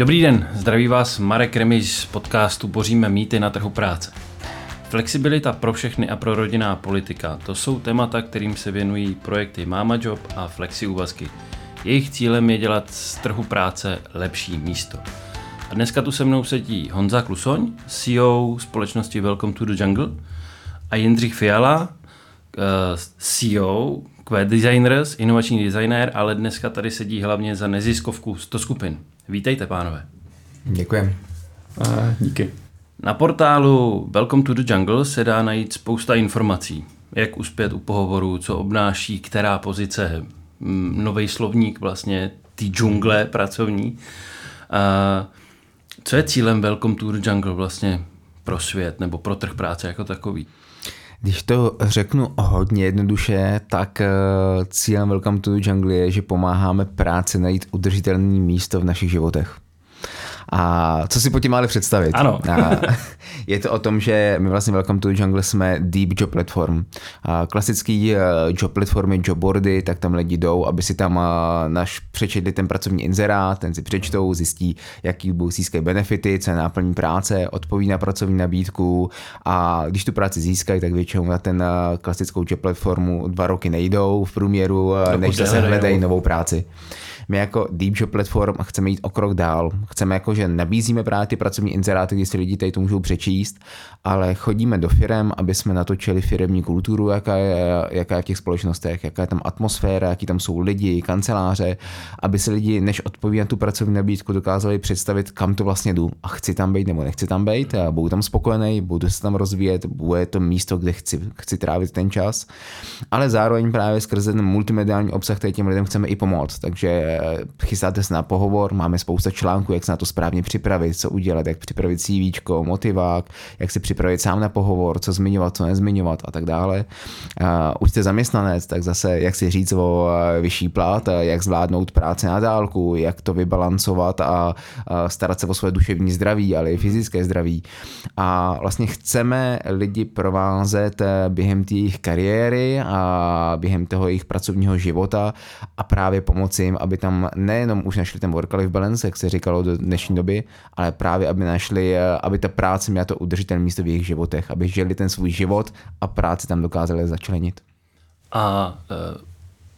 Dobrý den, zdraví vás Marek Remiš z podcastu Boříme mýty na trhu práce. Flexibilita pro všechny a pro rodinná politika, to jsou témata, kterým se věnují projekty Mama Job a Flexi úvazky. Jejich cílem je dělat z trhu práce lepší místo. A dneska tu se mnou sedí Honza Klusoň, CEO společnosti Welcome to the Jungle a Jindřich Fiala, eh, CEO Designers, inovační designér, ale dneska tady sedí hlavně za neziskovku 100 skupin. Vítejte, pánové. Děkujem. A díky. Na portálu Welcome to the Jungle se dá najít spousta informací. Jak uspět u pohovoru, co obnáší která pozice, nový slovník vlastně té džungle pracovní. A co je cílem Welcome to the Jungle vlastně pro svět nebo pro trh práce jako takový? Když to řeknu hodně jednoduše, tak eh, cílem Welcome to the Jungle je, že pomáháme práci najít udržitelné místo v našich životech. A co si po tím máli představit? Ano. A je to o tom, že my vlastně Welcome to the Jungle jsme deep job platform. A klasický eh, job platformy, jobboardy, tak tam lidi jdou, aby si tam eh, naš přečetli ten pracovní inzerát, ten si přečtou, zjistí, jaký budou získají benefity, co je náplní práce, odpoví na pracovní nabídku a když tu práci získají, tak většinou na ten eh, klasickou job platformu dva roky nejdou v průměru, než zase hledají novou práci. My jako Deep Job Platform chceme jít o krok dál. Chceme jako, že nabízíme právě ty pracovní inzeráty, kdy si lidi tady to můžou přečíst, ale chodíme do firm, aby jsme natočili firmní kulturu, jaká je, jaká je v těch společnostech, jaká je tam atmosféra, jaký tam jsou lidi, kanceláře, aby se lidi, než odpoví na tu pracovní nabídku, dokázali představit, kam to vlastně jdu a chci tam být nebo nechci tam být, a budu tam spokojený, budu se tam rozvíjet, bude to místo, kde chci, chci trávit ten čas, ale zároveň právě skrze ten multimediální obsah, který těm lidem chceme i pomoct. Takže chystáte se na pohovor, máme spousta článků, jak se na to správně připravit, co udělat, jak připravit CV, motivák, jak se připravit sám na pohovor, co zmiňovat, co nezmiňovat a tak dále. Už jste zaměstnanec, tak zase jak si říct o vyšší plat, jak zvládnout práci na dálku, jak to vybalancovat a starat se o své duševní zdraví, ale i fyzické zdraví. A vlastně chceme lidi provázet během té jejich kariéry a během toho jejich pracovního života a právě pomoci jim, aby tam tam nejenom už našli ten work-life balance, jak se říkalo do dnešní doby, ale právě aby našli, eh, aby ta práce měla to udržitelné místo v jejich životech, aby žili ten svůj život a práci tam dokázali začlenit. A uh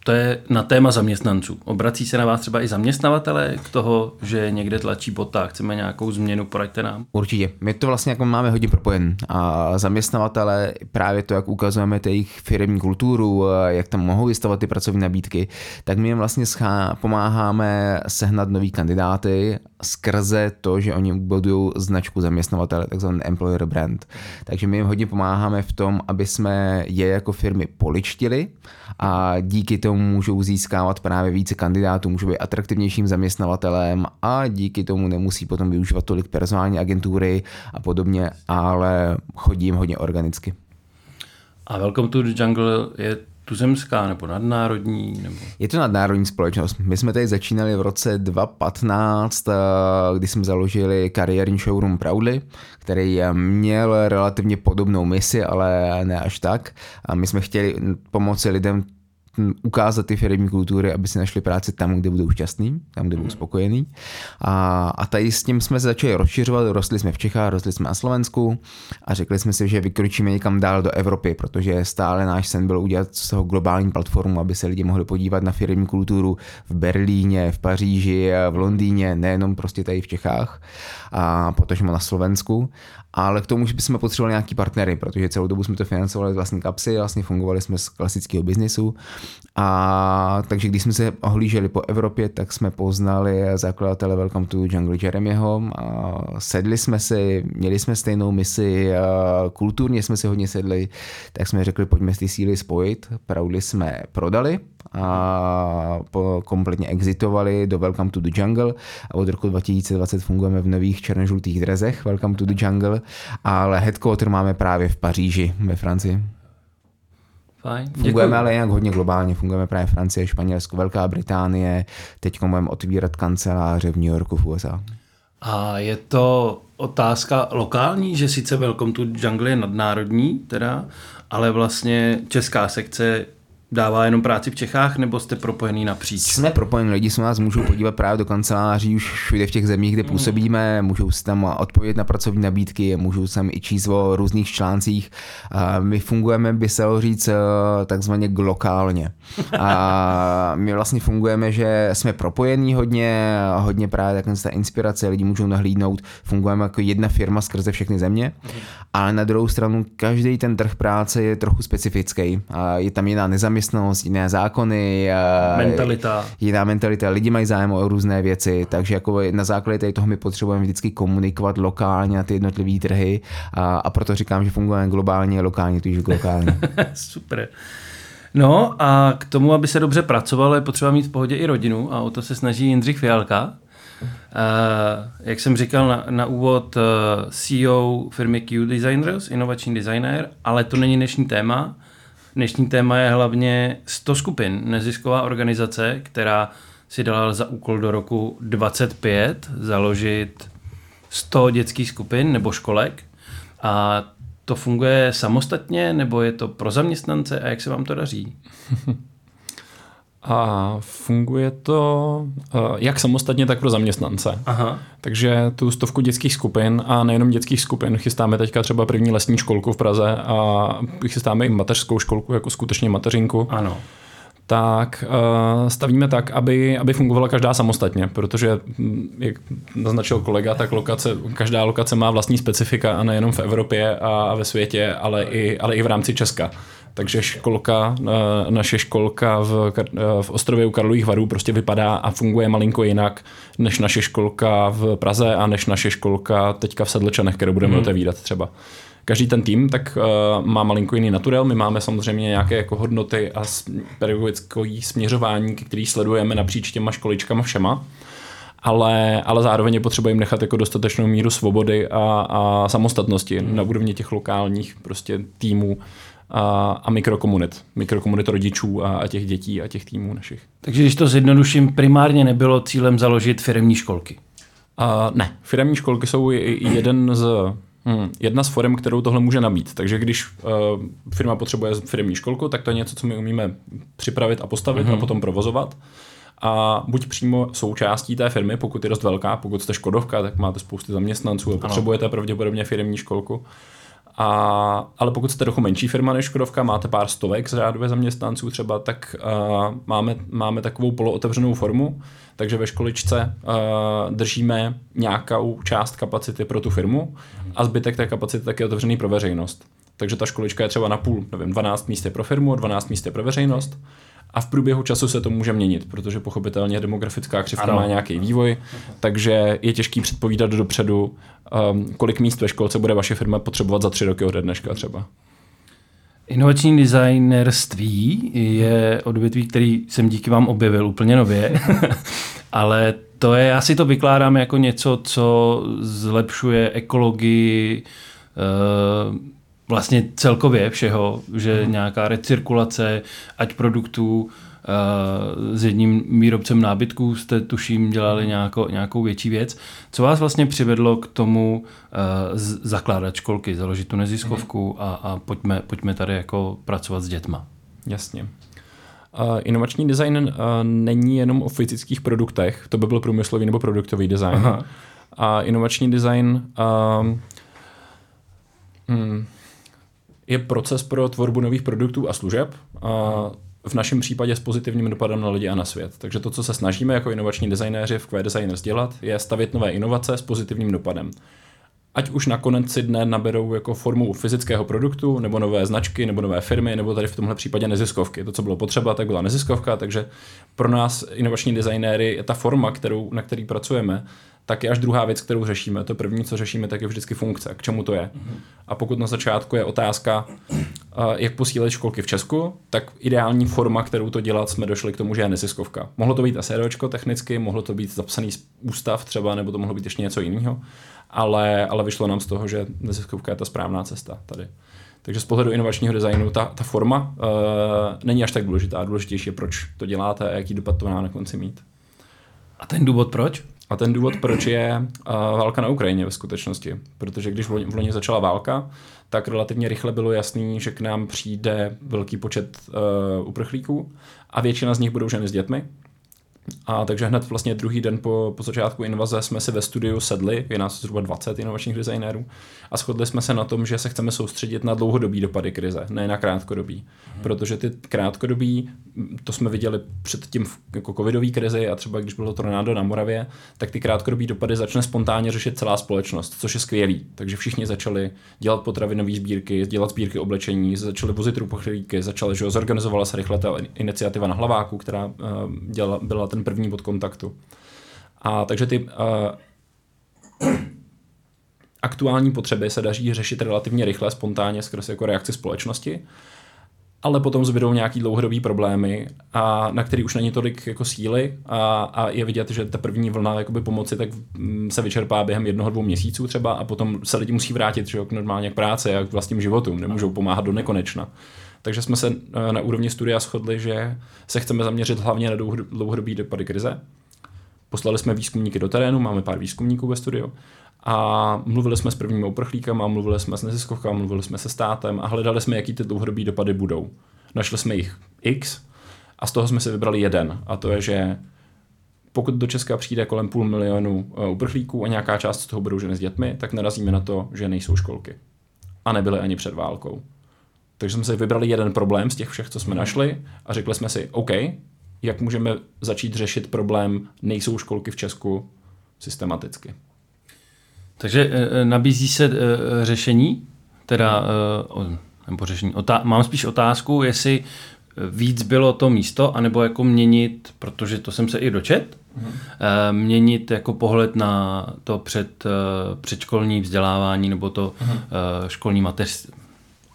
to je na téma zaměstnanců. Obrací se na vás třeba i zaměstnavatele k toho, že někde tlačí bota, chceme nějakou změnu, poraďte nám? Určitě. My to vlastně jako máme hodně propojen. A zaměstnavatele, právě to, jak ukazujeme jejich firmní kulturu, jak tam mohou vystavovat ty pracovní nabídky, tak my jim vlastně pomáháme sehnat nový kandidáty skrze to, že oni budují značku zaměstnavatele, takzvaný employer brand. Takže my jim hodně pomáháme v tom, aby jsme je jako firmy poličtili a díky tomu můžou získávat právě více kandidátů, můžou být atraktivnějším zaměstnavatelem a díky tomu nemusí potom využívat tolik personální agentury a podobně, ale chodí jim hodně organicky. A Welcome to the Jungle je tuzemská nebo nadnárodní? Nebo... Je to nadnárodní společnost. My jsme tady začínali v roce 2015, eh, kdy jsme založili kariérní showroom Proudly, který měl relativně podobnou misi, ale ne až tak. A my jsme chtěli pomoci lidem ukázat ty firmní kultury, aby si našli práci tam, kde budou šťastný, tam, kde budou mhm. spokojení. A, a tady s tím jsme se začali rozšiřovat, rostli jsme v Čechách, rostli jsme na Slovensku a řekli jsme si, že vykročíme někam dál do Evropy, protože stále náš sen byl udělat z toho globální platformu, aby se lidi mohli podívat na firmní kulturu v Berlíně, v Paříži, v Londýně, nejenom prostě tady v Čechách a potažmo na Slovensku ale k tomu, že bychom potřebovali nějaký partnery, protože celou dobu jsme to financovali z vlastní kapsy, vlastně fungovali jsme z klasického biznisu. A takže když jsme se ohlíželi po Evropě, tak jsme poznali zakladatele Welcome to Jungle Jeremyho. A sedli jsme si, měli jsme stejnou misi, kulturně jsme si hodně sedli, tak jsme řekli, pojďme ty síly spojit. Proudly jsme prodali a kompletně exitovali do Welcome to the Jungle a od roku 2020 fungujeme v nových černožlutých drezech Welcome to the Jungle, ale headquarter máme právě v Paříži ve Francii. Fajn. Fungujeme Děkuji. ale jinak hodně globálně, fungujeme právě Francie, Španělsko, Velká Británie, teď budeme otvírat kanceláře v New Yorku v USA. A je to otázka lokální, že sice Welcome to Jungle je nadnárodní, teda, ale vlastně česká sekce dává jenom práci v Čechách, nebo jste propojený napříč? Jsme propojení, lidi se nás můžou podívat právě do kanceláří už všude v těch zemích, kde působíme, můžou si tam odpovědět na pracovní nabídky, můžou tam i číst o různých článcích. My fungujeme, by se říct, eh, takzvaně glokálně. A my vlastně fungujeme, že jsme propojení hodně, hodně právě takhle ta inspirace, lidi můžou nahlídnout, fungujeme jako jedna firma skrze všechny země, ale na druhou stranu každý ten trh práce je trochu specifický. Je tam jiná nezaměstnanost, jiné zákony, mentalita. jiná mentalita, lidi mají zájem o různé věci, takže jako na základě tady toho my potřebujeme vždycky komunikovat lokálně na ty jednotlivé trhy a, a proto říkám, že fungujeme globálně, lokálně, tudíž globálně. Super. No a k tomu, aby se dobře pracovalo, je potřeba mít v pohodě i rodinu a o to se snaží Jindřich Fialka. Uh, jak jsem říkal na, na úvod, uh, CEO firmy Q Designers, inovační designer, ale to není dnešní téma. Dnešní téma je hlavně 100 skupin, nezisková organizace, která si dala za úkol do roku 25 založit 100 dětských skupin nebo školek. A to funguje samostatně, nebo je to pro zaměstnance a jak se vám to daří? A funguje to uh, jak samostatně, tak pro zaměstnance. Aha. Takže tu stovku dětských skupin a nejenom dětských skupin chystáme teďka třeba první lesní školku v Praze a chystáme i mateřskou školku jako skutečně mateřinku. Ano tak uh, stavíme tak, aby, aby fungovala každá samostatně, protože, hm, jak naznačil kolega, tak lokace, každá lokace má vlastní specifika a nejenom v Evropě a ve světě, ale i, ale i v rámci Česka. Takže školka, eh, naše školka v, eh, v Ostrově u Karlových varů prostě vypadá a funguje malinko jinak než naše školka v Praze a než naše školka teďka v Sedlčanech, kterou budeme hmm. otevírat třeba každý ten tým tak uh, má malinko jiný naturel. My máme samozřejmě nějaké jako hodnoty a pedagogické směřování, který sledujeme napříč těma školičkama všema. Ale, ale zároveň je potřeba jim nechat jako dostatečnou míru svobody a, a samostatnosti hmm. na úrovni těch lokálních prostě týmů a, a mikrokomunit. Mikrokomunit rodičů a, a těch dětí a těch týmů našich. Takže když to zjednoduším, primárně nebylo cílem založit firmní školky? Uh, ne, firmní školky jsou jeden z Hmm, jedna z forem, kterou tohle může nabít. Takže když uh, firma potřebuje firmní školku, tak to je něco, co my umíme připravit a postavit mm-hmm. a mhm. potom provozovat. A buď přímo součástí té firmy, pokud je dost velká, pokud jste Škodovka, tak máte spousty zaměstnanců a potřebujete pravděpodobně firmní školku. A, ale pokud jste trochu menší firma než Škodovka, máte pár stovek z řádové zaměstnanců třeba, tak uh, máme, máme takovou polootevřenou formu, takže ve školičce uh, držíme nějakou část kapacity pro tu firmu a zbytek té kapacity tak je otevřený pro veřejnost. Takže ta školička je třeba na půl, nevím, 12 míst je pro firmu, 12 míst je pro veřejnost. A v průběhu času se to může měnit, protože pochopitelně demografická křivka ano. má nějaký vývoj, takže je těžký předpovídat dopředu, um, kolik míst ve školce bude vaše firma potřebovat za tři roky od dneška třeba. Inovační designerství je odvětví, který jsem díky vám objevil úplně nově, ale to je, já si to vykládám jako něco, co zlepšuje ekologii, uh, vlastně celkově všeho, že hmm. nějaká recirkulace, ať produktů, Uh, s jedním výrobcem nábytků jste tuším dělali nějakou, nějakou větší věc. Co vás vlastně přivedlo k tomu uh, zakládat školky, založit tu neziskovku a, a pojďme, pojďme tady jako pracovat s dětma? Jasně. Uh, inovační design uh, není jenom o fyzických produktech, to by byl průmyslový nebo produktový design. Aha. A inovační design uh, hmm, je proces pro tvorbu nových produktů a služeb. A v našem případě s pozitivním dopadem na lidi a na svět. Takže to, co se snažíme jako inovační designéři v Q Designers dělat, je stavět nové inovace s pozitivním dopadem. Ať už na konci dne naberou jako formu fyzického produktu, nebo nové značky, nebo nové firmy, nebo tady v tomhle případě neziskovky. To, co bylo potřeba, tak byla neziskovka, takže pro nás inovační designéry je ta forma, kterou, na který pracujeme, tak je až druhá věc, kterou řešíme. To první, co řešíme, tak je vždycky funkce, k čemu to je. Mm-hmm. A pokud na začátku je otázka, jak posílit školky v Česku, tak ideální forma, kterou to dělat, jsme došli k tomu, že je neziskovka. Mohlo to být SROčko technicky, mohlo to být zapsaný ústav třeba, nebo to mohlo být ještě něco jiného, ale, ale vyšlo nám z toho, že neziskovka je ta správná cesta tady. Takže z pohledu inovačního designu ta, ta forma uh, není až tak důležitá. Důležitější je, proč to děláte a jaký dopad to má na konci mít. A ten důvod proč? A ten důvod, proč je uh, válka na Ukrajině ve skutečnosti. Protože když v loni, začala válka, tak relativně rychle bylo jasný, že k nám přijde velký počet uh, uprchlíků a většina z nich budou ženy s dětmi. A takže hned vlastně druhý den po, po začátku invaze jsme si ve studiu sedli, je nás zhruba 20 inovačních designérů, a shodli jsme se na tom, že se chceme soustředit na dlouhodobý dopady krize, ne na krátkodobý. Hmm. Protože ty krátkodobí, to jsme viděli před tím jako covidový krizi a třeba když bylo tornádo na Moravě, tak ty krátkodobý dopady začne spontánně řešit celá společnost, což je skvělý. Takže všichni začali dělat potravinové sbírky, dělat sbírky oblečení, začali vozit rupochlíky, začali, že zorganizovala se rychle ta iniciativa na hlaváku, která uh, děla, byla ten první bod kontaktu. A takže ty uh, aktuální potřeby se daří řešit relativně rychle, spontánně skrz jako reakci společnosti, ale potom zbydou nějaký dlouhodobý problémy, a na který už není tolik jako síly a, a je vidět, že ta první vlna jakoby pomoci tak mm, se vyčerpá během jednoho, dvou měsíců třeba a potom se lidi musí vrátit že, k normálně k práci a k vlastním životům, nemůžou pomáhat do nekonečna. Takže jsme se eh, na úrovni studia shodli, že se chceme zaměřit hlavně na dlouhodobý dopady krize. Poslali jsme výzkumníky do terénu, máme pár výzkumníků ve studiu a mluvili jsme s prvními uprchlíkama, mluvili jsme s neziskovkami, mluvili jsme se státem a hledali jsme, jaký ty dlouhodobý dopady budou. Našli jsme jich X a z toho jsme si vybrali jeden a to je, že pokud do Česka přijde kolem půl milionu eh, uprchlíků a nějaká část z toho budou ženy s dětmi, tak narazíme na to, že nejsou školky. A nebyly ani před válkou. Takže jsme si vybrali jeden problém z těch všech, co jsme našli a řekli jsme si, OK, jak můžeme začít řešit problém nejsou školky v Česku systematicky. Takže e, e, nabízí se e, řešení, teda, nebo řešení, otá- mám spíš otázku, jestli víc bylo to místo, anebo jako měnit, protože to jsem se i dočet, hmm. měnit jako pohled na to před, předškolní vzdělávání nebo to hmm. školní mateř,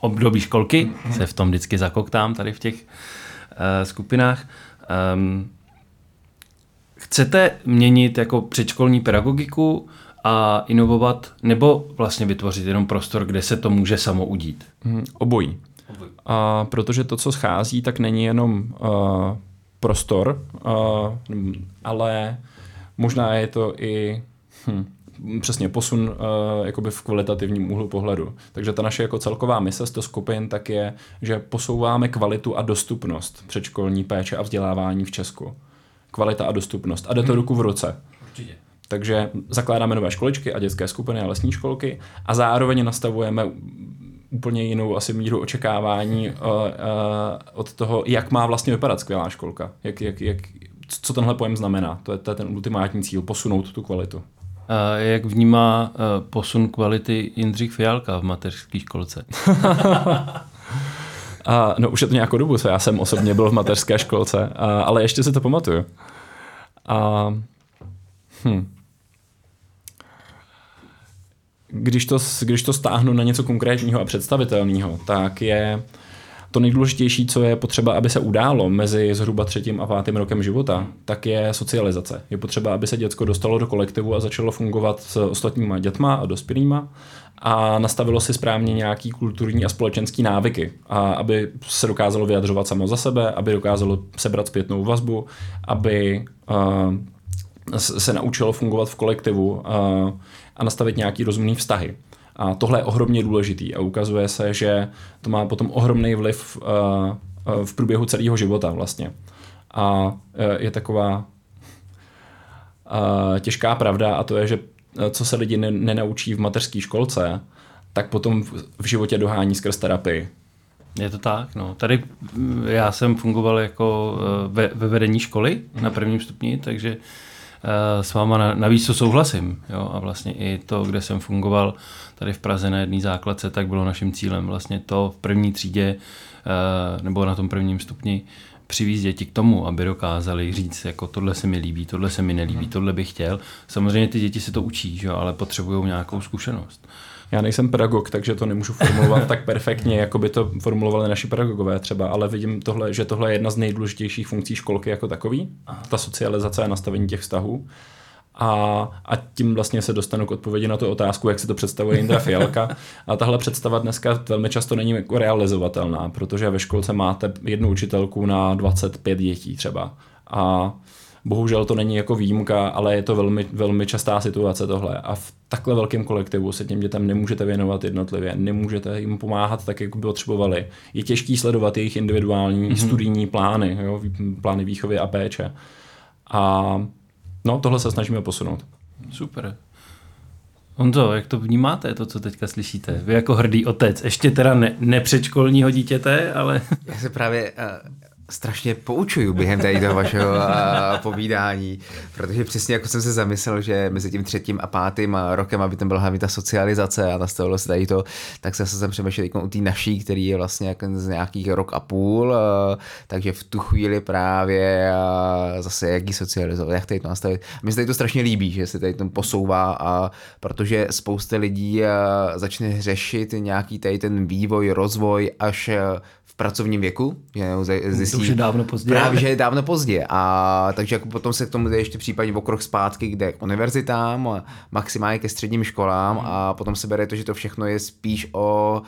období školky, se v tom vždycky zakoktám tady v těch skupinách. Um, chcete měnit jako předškolní pedagogiku, a inovovat, nebo vlastně vytvořit jenom prostor, kde se to může samo udít? Obojí. obojí. A protože to, co schází, tak není jenom uh, prostor, uh, ale možná je to i hm, přesně posun uh, jakoby v kvalitativním úhlu pohledu. Takže ta naše jako celková mise z toho skupin tak je, že posouváme kvalitu a dostupnost předškolní péče a vzdělávání v Česku. Kvalita a dostupnost. A jde to hmm. ruku v ruce. Určitě. Takže zakládáme nové školičky a dětské skupiny a lesní školky a zároveň nastavujeme úplně jinou asi míru očekávání uh, uh, od toho, jak má vlastně vypadat skvělá školka. Jak, jak, jak, co tenhle pojem znamená. To je, to je ten ultimátní cíl, posunout tu kvalitu. Jak vnímá uh, posun kvality Jindřich Fialka v mateřské školce? a, no už je to nějakou dobu, co já jsem osobně byl v mateřské školce, a, ale ještě si to pamatuju. A, hm když to, když to stáhnu na něco konkrétního a představitelného, tak je to nejdůležitější, co je potřeba, aby se událo mezi zhruba třetím a pátým rokem života, tak je socializace. Je potřeba, aby se děcko dostalo do kolektivu a začalo fungovat s ostatníma dětma a dospělýma a nastavilo si správně nějaký kulturní a společenský návyky, a aby se dokázalo vyjadřovat samo za sebe, aby dokázalo sebrat zpětnou vazbu, aby uh, se naučilo fungovat v kolektivu uh, a nastavit nějaký rozumný vztahy. A tohle je ohromně důležitý a ukazuje se, že to má potom ohromný vliv uh, v průběhu celého života vlastně. A uh, je taková uh, těžká pravda a to je, že co se lidi ne- nenaučí v mateřské školce, tak potom v životě dohání skrz terapii. Je to tak, no. Tady mm, já jsem fungoval jako ve, ve vedení školy na prvním stupni, takže Eh, s váma navíc to souhlasím. Jo? A vlastně i to, kde jsem fungoval tady v Praze na jedné základce, tak bylo naším cílem vlastně to v první třídě eh, nebo na tom prvním stupni přivízt děti k tomu, aby dokázali říct, jako tohle se mi líbí, tohle se mi nelíbí, mhm. tohle bych chtěl. Samozřejmě ty děti se to učí, že? ale potřebují nějakou zkušenost. Já nejsem pedagog, takže to nemůžu formulovat tak perfektně, jako by to formulovali naši pedagogové třeba, ale vidím tohle, že tohle je jedna z nejdůležitějších funkcí školky jako takový, ta socializace a nastavení těch vztahů. A, a tím vlastně se dostanu k odpovědi na tu otázku, jak si to představuje Indra Fialka. A tahle představa dneska velmi často není jako realizovatelná, protože ve školce máte jednu učitelku na 25 dětí třeba. A Bohužel to není jako výjimka, ale je to velmi, velmi častá situace tohle. A v takhle velkém kolektivu se těm dětem nemůžete věnovat jednotlivě, nemůžete jim pomáhat tak, jak by potřebovali. Je těžký sledovat jejich individuální mm-hmm. studijní plány, jo, plány výchovy a péče. A no, tohle se snažíme posunout. Super. Honzo, jak to vnímáte, to, co teďka slyšíte? Vy jako hrdý otec, ještě teda ne, nepředškolního dítěte, ale... Já se právě, uh, strašně poučuju během tady toho vašeho povídání, protože přesně jako jsem se zamyslel, že mezi tím třetím a pátým rokem, aby tam byla hlavně ta socializace a nastavilo se tady to, tak se jsem přemýšlel u té naší, který je vlastně jako z nějakých rok a půl, takže v tu chvíli právě zase jak ji socializovat, jak tady to nastavit. Mně se tady to strašně líbí, že se tady to posouvá a protože spousta lidí začne řešit nějaký tady ten vývoj, rozvoj až pracovním věku, že zjistí, to už je dávno pozdě. Právě, že je dávno pozdě. A takže jako potom se k tomu jde ještě případně o krok zpátky, kde k univerzitám, maximálně ke středním školám a potom se bere to, že to všechno je spíš o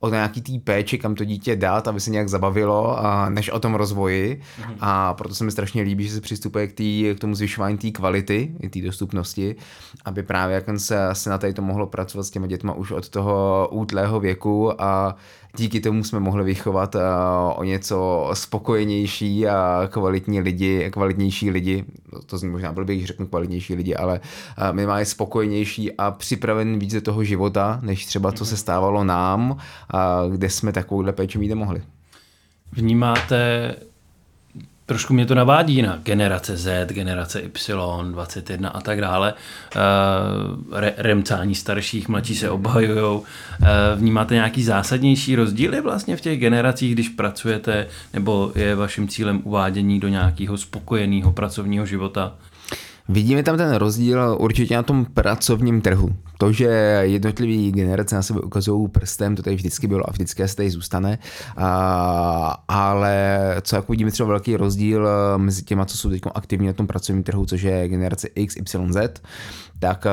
o nějaký té péči, kam to dítě dát, aby se nějak zabavilo, a než o tom rozvoji. Mm-hmm. A proto se mi strašně líbí, že se přistupuje k, tý, k tomu zvyšování té kvality, té dostupnosti, aby právě jak se, se na tady to mohlo pracovat s těmi dětmi už od toho útlého věku a díky tomu jsme mohli vychovat uh, o něco spokojenější a kvalitní lidi, kvalitnější lidi, to zní možná blbě, když řeknu kvalitnější lidi, ale uh, minimálně spokojenější a připraven víc do toho života, než třeba co se stávalo nám, kde jsme takovouhle péči mít nemohli. Vnímáte trošku mě to navádí na generace Z, generace Y, 21 a tak dále. Uh, re, remcání starších, mladší se obhajují. Uh, vnímáte nějaký zásadnější rozdíly vlastně v těch generacích, když pracujete, nebo je vaším cílem uvádění do nějakého spokojeného pracovního života? Vidíme tam ten rozdíl určitě na tom pracovním trhu. To, že jednotlivé generace na sebe ukazují prstem, to tady vždycky bylo a vždycky se tady zůstane. A, ale co jako vidíme třeba velký rozdíl mezi těma, co jsou teď aktivní na tom pracovním trhu, což je generace X, Y, Z, tak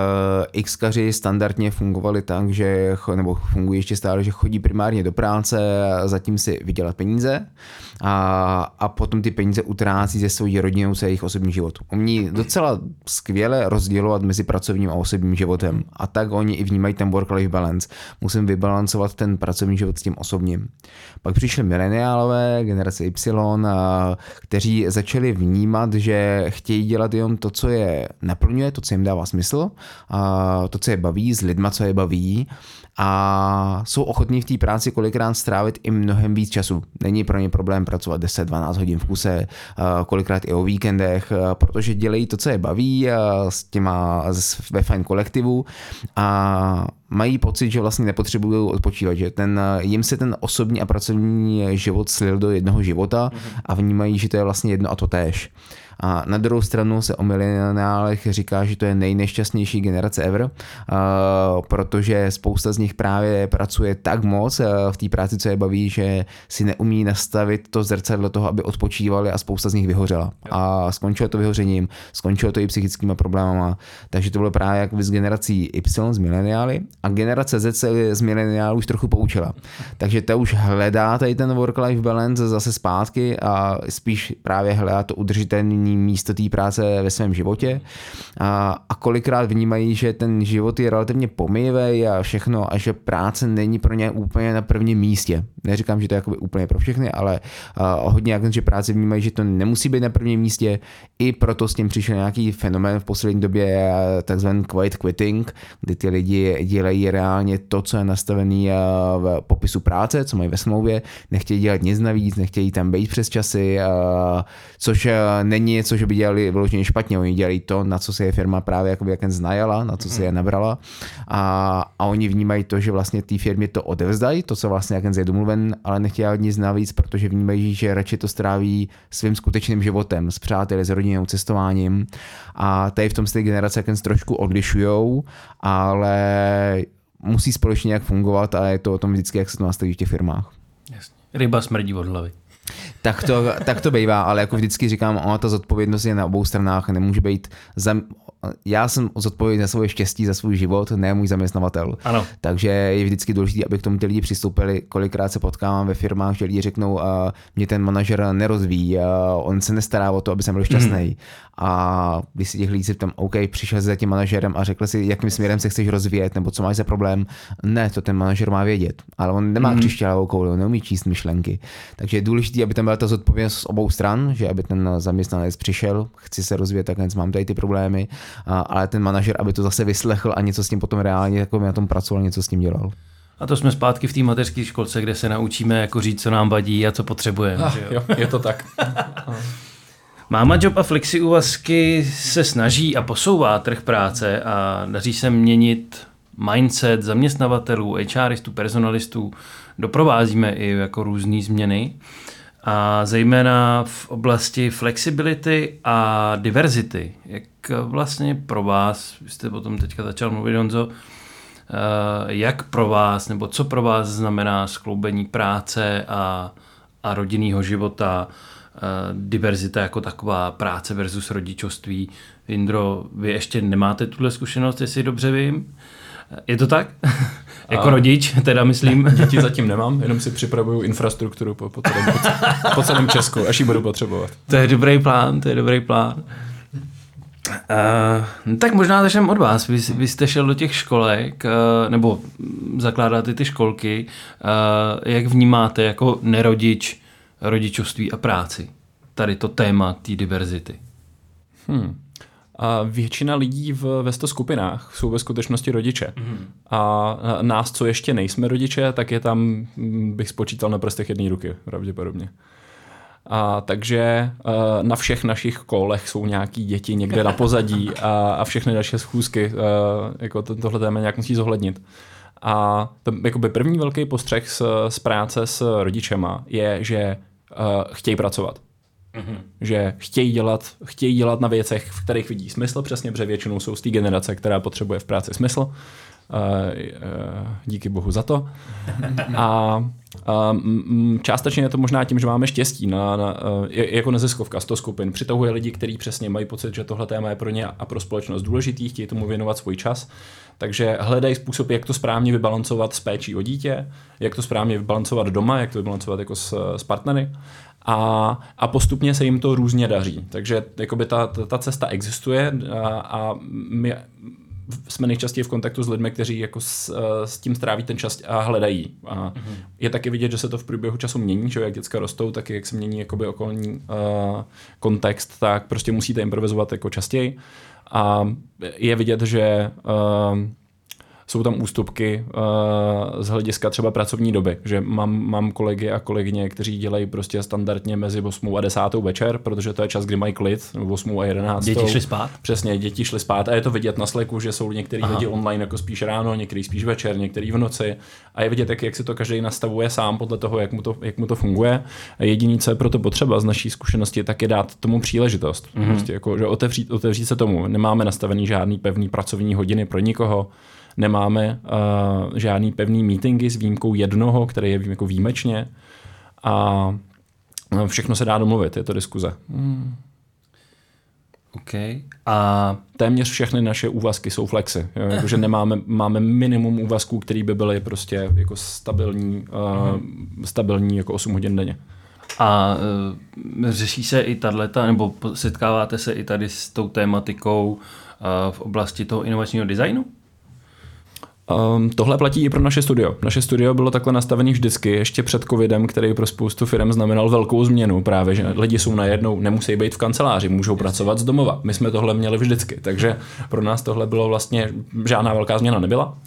uh, Xkaři standardně fungovali tak, že, nebo fungují ještě stále, že chodí primárně do práce, zatím si vydělat peníze a, a potom ty peníze utrácí ze svojí rodinou se jejich osobní život. Umí docela skvěle rozdělovat mezi pracovním a osobním životem a tak oni i vnímají ten work-life balance. Musím vybalancovat ten pracovní život s tím osobním. Pak přišli mileniálové, generace Y, a, kteří začali vnímat, že chtějí dělat jenom to, co je naplňuje, to, co jim dává smysl, a to, co je baví, s lidma, co je baví a jsou ochotní v té práci kolikrát strávit i mnohem víc času. Není pro ně problém pracovat 10-12 hodin v kuse, kolikrát i o víkendech, protože dělají to, co je baví s těma ve fajn kolektivu a mají pocit, že vlastně nepotřebují odpočívat, že ten, jim se ten osobní a pracovní život slil do jednoho života a vnímají, že to je vlastně jedno a to též. A na druhou stranu se o mileniálech říká, že to je nejnešťastnější generace ever, protože spousta z nich právě pracuje tak moc v té práci, co je baví, že si neumí nastavit to zrcadlo toho, aby odpočívali a spousta z nich vyhořela. A skončilo to vyhořením, skončilo to i psychickými problémama. Takže to bylo právě jako z generací Y z mileniály a generace Z z mileniálů už trochu poučila. Takže ta už hledá tady ten work-life balance zase zpátky a spíš právě hledá to udržitelný místo té práce ve svém životě. A, a kolikrát vnímají, že ten život je relativně pomývej a všechno a že práce není pro ně úplně na prvním místě. Neříkám, že to je jakoby úplně pro všechny, ale uh, hodně jak že práce vnímají, že to nemusí být na prvním místě, i proto s tím přišel nějaký fenomén v poslední době takzvaný quiet quitting, kdy ty lidi dělají reálně to, co je nastavené v popisu práce, co mají ve smlouvě, nechtějí dělat nic navíc, nechtějí tam být přes časy, což není něco, že by dělali vyloženě špatně, oni dělají to, na co se je firma právě jakoby jak znajala, na co se je mhm. nabrala a, a oni vnímají to, že vlastně té firmě to odevzdají, to, co vlastně jak je domluven, ale nechtějí nic navíc, protože vnímají, že radši to stráví svým skutečným životem, s přáteli, s rodinou, cestováním a tady v tom se ty generace jak trošku odlišujou, ale musí společně nějak fungovat a je to o tom vždycky, jak se to nastaví v těch firmách. Jasně. Ryba smrdí od hlavy. Tak to, tak to bývá, ale jako vždycky říkám, ona ta zodpovědnost je na obou stranách, nemůže být za, já jsem zodpovědný za svoje štěstí, za svůj život, ne můj zaměstnavatel. Ano. Takže je vždycky důležité, aby k tomu ty lidi přistoupili. Kolikrát se potkávám ve firmách, že lidi řeknou, a mě ten manažer nerozvíjí, a on se nestará o to, aby jsem byl šťastný. Mm. A když si těch lidí se tam, OK, přišel jsi za tím manažerem a řekl si, jakým směrem se chceš rozvíjet, nebo co máš za problém. Ne, to ten manažer má vědět, ale on nemá mm. křišťálovou kouli, on neumí číst myšlenky. Takže je důležité, aby tam byla ta zodpovědnost z obou stran, že aby ten zaměstnanec přišel, chci se rozvíjet, tak mám tady ty problémy, ale ten manažer, aby to zase vyslechl a něco s tím potom reálně jako na tom pracoval, něco s tím dělal. A to jsme zpátky v té mateřské školce, kde se naučíme jako říct, co nám vadí a co potřebujeme. Ah, jo, je to tak. Máma Job a Flexi úvazky se snaží a posouvá trh práce a daří se měnit mindset zaměstnavatelů, HRistů, personalistů. Doprovázíme i jako různé změny. A zejména v oblasti flexibility a diverzity. Jak vlastně pro vás, vy jste potom teďka začal mluvit, Honzo, eh, jak pro vás, nebo co pro vás znamená skloubení práce a, a rodinného života, Eh, diverzita jako taková, práce versus rodičovství. Indro, vy ještě nemáte tuhle zkušenost, jestli dobře vím. Je to tak? jako a... rodič, teda myslím. Děti zatím nemám, jenom si připravuju infrastrukturu po, po, celém, po, po celém Česku, až ji budu potřebovat. To je dobrý plán, to je dobrý plán. Uh, tak možná začneme od vás. Vy, vy jste šel do těch školek, uh, nebo zakládáte ty školky. Uh, jak vnímáte jako nerodič rodičovství a práci. Tady to téma té diverzity. Hmm. A většina lidí v, ve sto skupinách jsou ve skutečnosti rodiče. Mm. A nás, co ještě nejsme rodiče, tak je tam, hm, bych spočítal na prstech jedné ruky, pravděpodobně. A takže na všech našich kolech jsou nějaký děti někde na pozadí a, a všechny naše schůzky jako tohle téma nějak musí zohlednit. A to, jakoby první velký postřeh z, z práce s rodičema je, že uh, chtějí pracovat. Mm-hmm. Že chtějí dělat, chtějí dělat na věcech, v kterých vidí smysl, přesně, protože většinou jsou z té generace, která potřebuje v práci smysl. Uh, uh, díky bohu za to. A um, částečně je to možná tím, že máme štěstí na, na, uh, jako neziskovka 100 skupin. Přitahuje lidi, kteří přesně mají pocit, že tohle téma je pro ně a pro společnost důležitý, chtějí tomu věnovat svůj čas. Takže hledají způsob, jak to správně vybalancovat s péčí o dítě, jak to správně vybalancovat doma, jak to vybalancovat jako s, s partnery. A, a postupně se jim to různě daří. Takže jakoby ta, ta, ta cesta existuje a, a my jsme nejčastěji v kontaktu s lidmi, kteří jako s, s tím stráví ten čas a hledají. A mm-hmm. Je taky vidět, že se to v průběhu času mění, že jak děcka rostou, tak jak se mění jakoby okolní uh, kontext, tak prostě musíte improvizovat jako častěji. A je vidět, že uh, jsou tam ústupky uh, z hlediska třeba pracovní doby, že mám, mám kolegy a kolegyně, kteří dělají prostě standardně mezi 8 a 10 večer, protože to je čas, kdy mají klid, 8 a 11. Děti šly spát? Přesně, děti šly spát a je to vidět na sleku, že jsou některý Aha. lidi online jako spíš ráno, některý spíš večer, některý v noci a je vidět, jak, jak si to každý nastavuje sám podle toho, jak mu to, jak mu to funguje. Jediný, co je pro to potřeba z naší zkušenosti, tak je dát tomu příležitost. Mm-hmm. Prostě jako, že otevřít, otevřít se tomu. Nemáme nastavený žádný pevný pracovní hodiny pro nikoho nemáme uh, žádný pevný meetingy s výjimkou jednoho, který je jako výjimečně a všechno se dá domluvit, je to diskuze. Hmm. OK. A téměř všechny naše úvazky jsou flexy. Jo? Jako, že nemáme, máme minimum úvazků, které by byly prostě jako stabilní, uh, stabilní jako 8 hodin denně. A uh, řeší se i tato, nebo setkáváte se i tady s tou tématikou uh, v oblasti toho inovačního designu? Um, tohle platí i pro naše studio. Naše studio bylo takhle nastavené vždycky, ještě před covidem, který pro spoustu firm znamenal velkou změnu. Právě, že lidi jsou najednou, nemusí být v kanceláři, můžou pracovat z domova. My jsme tohle měli vždycky, takže pro nás tohle bylo vlastně žádná velká změna nebyla.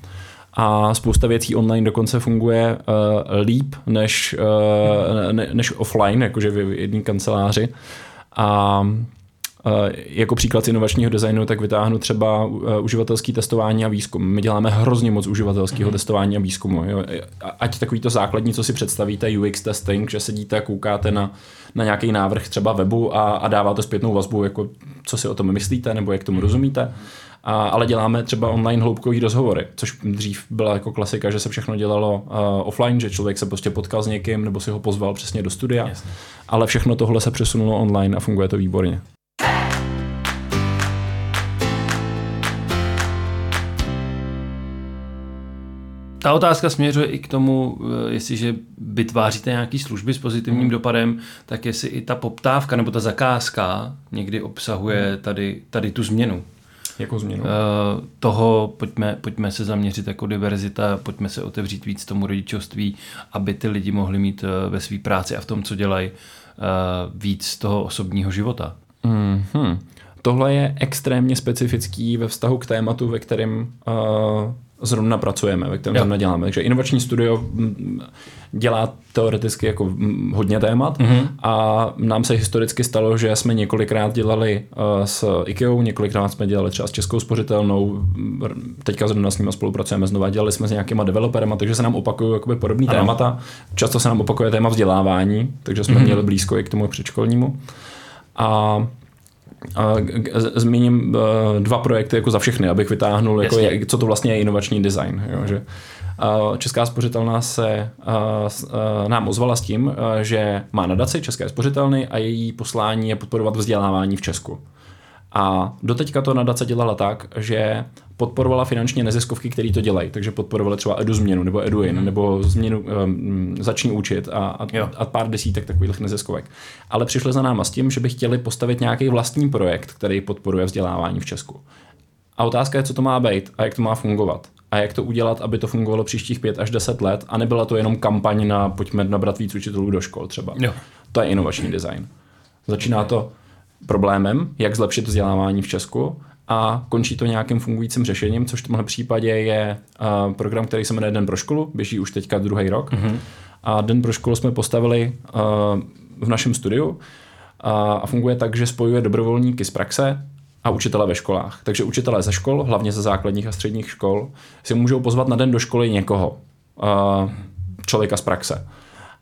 A spousta věcí online dokonce funguje uh, líp než, uh, ne, než offline, jakože v jedné kanceláři. A jako příklad z inovačního designu, tak vytáhnu třeba uh, uživatelský testování a výzkum. My děláme hrozně moc uživatelského mm-hmm. testování a výzkumu. Jo. Ať takový to základní, co si představíte, UX testing, že sedíte a koukáte na, na nějaký návrh třeba webu a, a dáváte zpětnou vazbu, jako co si o tom myslíte nebo jak tomu mm-hmm. rozumíte. A, ale děláme třeba online hloubkový rozhovory, což dřív byla jako klasika, že se všechno dělalo uh, offline, že člověk se prostě potkal s někým nebo si ho pozval přesně do studia. Jasně. Ale všechno tohle se přesunulo online a funguje to výborně. Ta otázka směřuje i k tomu, eh, jestliže vytváříte nějaké služby s pozitivním hmm. dopadem, tak jestli i ta poptávka nebo ta zakázka někdy obsahuje hmm. tady, tady tu změnu. Jakou změnu? Uh, toho pojďme, pojďme se zaměřit jako diverzita, pojďme se otevřít víc tomu rodičovství, aby ty lidi mohli mít uh, ve své práci a v tom, co dělají, uh, víc toho osobního života. Mm-hmm. Tohle je extrémně specifický ve vztahu k tématu, ve kterém uh, zrovna pracujeme, ve kterém zrovna děláme. Takže inovační studio mm, dělá teoreticky jako mm, hodně témat mm-hmm. a nám se historicky stalo, že jsme několikrát dělali uh, s IKEA, několikrát jsme dělali třeba s Českou spořitelnou, teďka zrovna s nimi spolupracujeme znova, dělali jsme s nějakýma developerama, takže se nám opakují jakoby podobné témata. Často se nám opakuje téma vzdělávání, takže jsme mm-hmm. měli blízko i k tomu předškolnímu. A zmíním eh, dva projekty jako za všechny, abych vytáhnul, jako je, co to vlastně je inovační design. Jo, že Česká spořitelná se nám ozvala s tím, že má nadaci České spořitelny a její poslání je podporovat vzdělávání v Česku. A doteďka to nadace dělala tak, že podporovala finančně neziskovky, které to dělají. Takže podporovala třeba Edu změnu, nebo Eduin, mm. nebo změnu um, začni učit a, a, a pár desítek takových neziskovek. Ale přišli za náma s tím, že by chtěli postavit nějaký vlastní projekt, který podporuje vzdělávání v Česku. A otázka je, co to má být a jak to má fungovat. A jak to udělat, aby to fungovalo příštích pět až deset let a nebyla to jenom kampaň na pojďme nabrat víc učitelů do škol třeba. Jo. To je inovační design. Začíná to problémem, jak zlepšit vzdělávání v Česku a končí to nějakým fungujícím řešením, což v tomhle případě je uh, program, který se jmenuje Den pro školu, běží už teďka druhý rok. Mm-hmm. A Den pro školu jsme postavili uh, v našem studiu uh, a funguje tak, že spojuje dobrovolníky z praxe a učitele ve školách. Takže učitelé ze škol, hlavně ze základních a středních škol, si můžou pozvat na den do školy někoho, uh, člověka z praxe.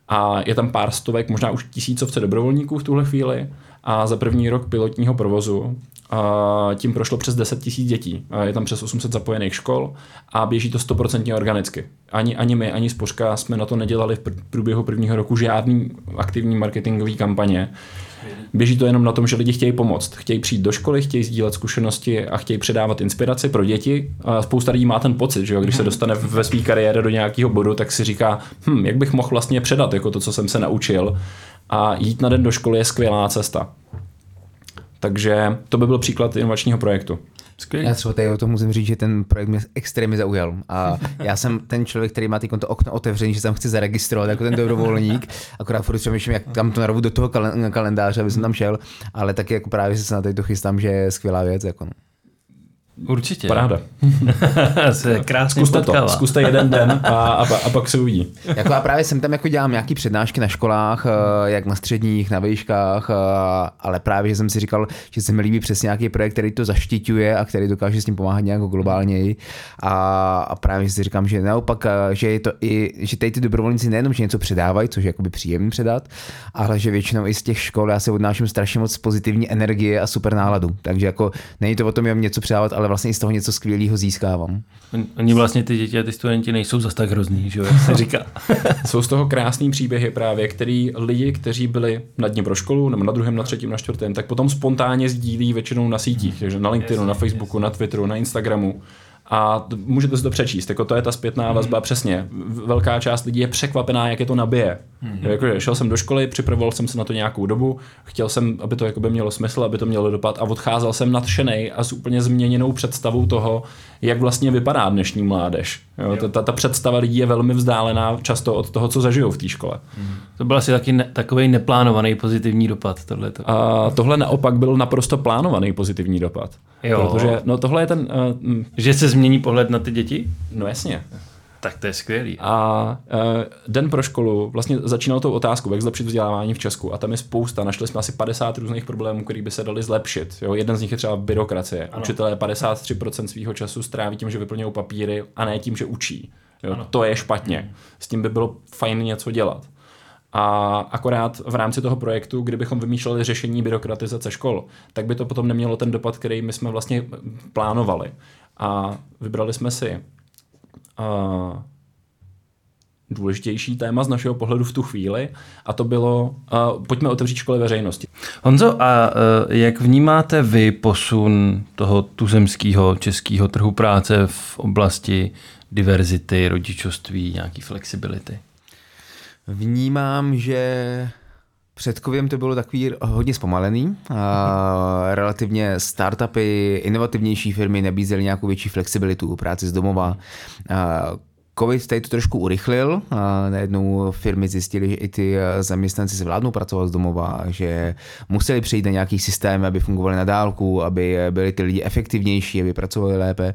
A je tam pár stovek, možná už tisícovce dobrovolníků v tuhle chvíli a za první rok pilotního provozu a tím prošlo přes 10 tisíc dětí. A je tam přes 800 zapojených škol a běží to 100% organicky. Ani, ani my, ani Spořka jsme na to nedělali v průběhu prvního roku žádný aktivní marketingový kampaně. Běží to jenom na tom, že lidi chtějí pomoct. Chtějí přijít do školy, chtějí sdílet zkušenosti a chtějí předávat inspiraci pro děti. A spousta lidí má ten pocit, že jo, když se mhm. dostane ve své kariéře do nějakého bodu, tak si říká, hm, jak bych mohl vlastně předat jako to, co jsem se naučil. A jít na den do školy je skvělá cesta. Takže to by byl příklad inovačního projektu. Skvělý. Já třeba tady o tom musím říct, že ten projekt mě extrémně zaujal. A já jsem ten člověk, který má to okno otevřené, že tam chci zaregistrovat jako ten dobrovolník. Akorát furt přemýšlím, jak tam to narovu do toho kalendáře, aby jsem tam šel. Ale taky jako právě se na to chystám, že je skvělá věc. Jako no. Určitě. Paráda. se krásně zkuste potkala. to, zkuste jeden den a, a, a pak se uvidí. Jako já právě jsem tam jako dělám nějaký přednášky na školách, eh, jak na středních, na výškách, eh, ale právě, že jsem si říkal, že se mi líbí přesně nějaký projekt, který to zaštiťuje a který dokáže s tím pomáhat nějak globálněji. A, a právě si říkám, že naopak, eh, že je to i, že tady ty dobrovolníci nejenom, že něco předávají, což je jakoby příjemný předat, ale že většinou i z těch škol já se odnáším strašně moc pozitivní energie a super náladu. Takže jako není to o tom, že něco předávat, ale vlastně i z toho něco skvělého získávám. Oni vlastně ty děti a ty studenti nejsou zas tak hrozný, že jo, jak se říká. jsou z toho krásný příběhy právě, který lidi, kteří byli na dně pro školu, nebo na druhém, na třetím, na čtvrtém, tak potom spontánně sdílí většinou na sítích, takže na LinkedInu, na Facebooku, na Twitteru, na Instagramu a můžete si to přečíst, jako to je ta zpětná mm. vazba, přesně. Velká část lidí je překvapená, jak je to nabije. Mm. Jako, šel jsem do školy, připravoval jsem se na to nějakou dobu, chtěl jsem, aby to by mělo smysl, aby to mělo dopad a odcházel jsem nadšený a s úplně změněnou představou toho, jak vlastně vypadá dnešní mládež. Jo, ta, ta, ta představa lidí je velmi vzdálená často od toho, co zažijou v té škole. Mm. To byl asi taky ne, takový neplánovaný pozitivní dopad. Tohleto. A tohle naopak byl naprosto plánovaný pozitivní dopad. Jo. Protože no, tohle je ten... Uh, že se změní pohled na ty děti? No jasně. Tak to je skvělý. A uh, den pro školu vlastně začínal tou otázkou, jak zlepšit vzdělávání v Česku. A tam je spousta. Našli jsme asi 50 různých problémů, které by se daly zlepšit. Jo? Jeden z nich je třeba byrokracie. Ano. Učitelé 53% svého času stráví tím, že vyplňují papíry a ne tím, že učí. Jo? To je špatně. S tím by bylo fajn něco dělat. A akorát v rámci toho projektu, kdybychom vymýšleli řešení byrokratizace škol, tak by to potom nemělo ten dopad, který my jsme vlastně plánovali. A vybrali jsme si uh, důležitější téma z našeho pohledu v tu chvíli a to bylo, uh, pojďme otevřít školy veřejnosti. Honzo, a uh, jak vnímáte vy posun toho tuzemského českého trhu práce v oblasti diverzity, rodičovství, nějaký flexibility? Vnímám, že před covidem to bylo takový hodně zpomalený. A relativně startupy, inovativnější firmy nabízely nějakou větší flexibilitu práci z domova. A Covid tady to trošku urychlil a najednou firmy zjistili, že i ty eh, zaměstnanci zvládnou pracovat z domova, že museli přejít na nějaký systém, aby fungovali na dálku, aby byli ty lidi efektivnější, aby pracovali lépe.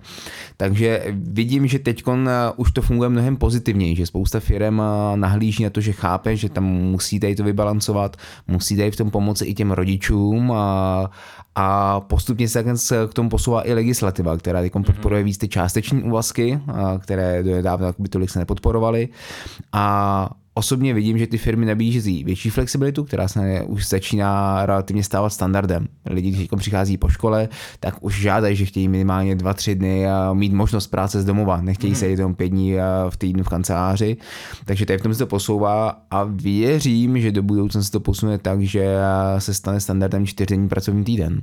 Takže vidím, že teď eh, už to funguje mnohem pozitivněji, že spousta firm eh, nahlíží na to, že chápe, že tam musí tady to vybalancovat, musí tady v tom pomoci i těm rodičům a, a postupně se k tomu posouvá i legislativa, která teď podporuje víc ty částeční úvazky, které do nedávna tolik se nepodporovaly. A osobně vidím, že ty firmy nabízí větší flexibilitu, která se už začíná relativně stávat standardem. Lidi, kteří přichází po škole, tak už žádají, že chtějí minimálně 2-3 dny a mít možnost práce z domova. Nechtějí se jenom 5 dní v týdnu v kanceláři. Takže tady v tom se to posouvá a věřím, že do budoucna se to posune tak, že se stane standardem 4 dní pracovní týden,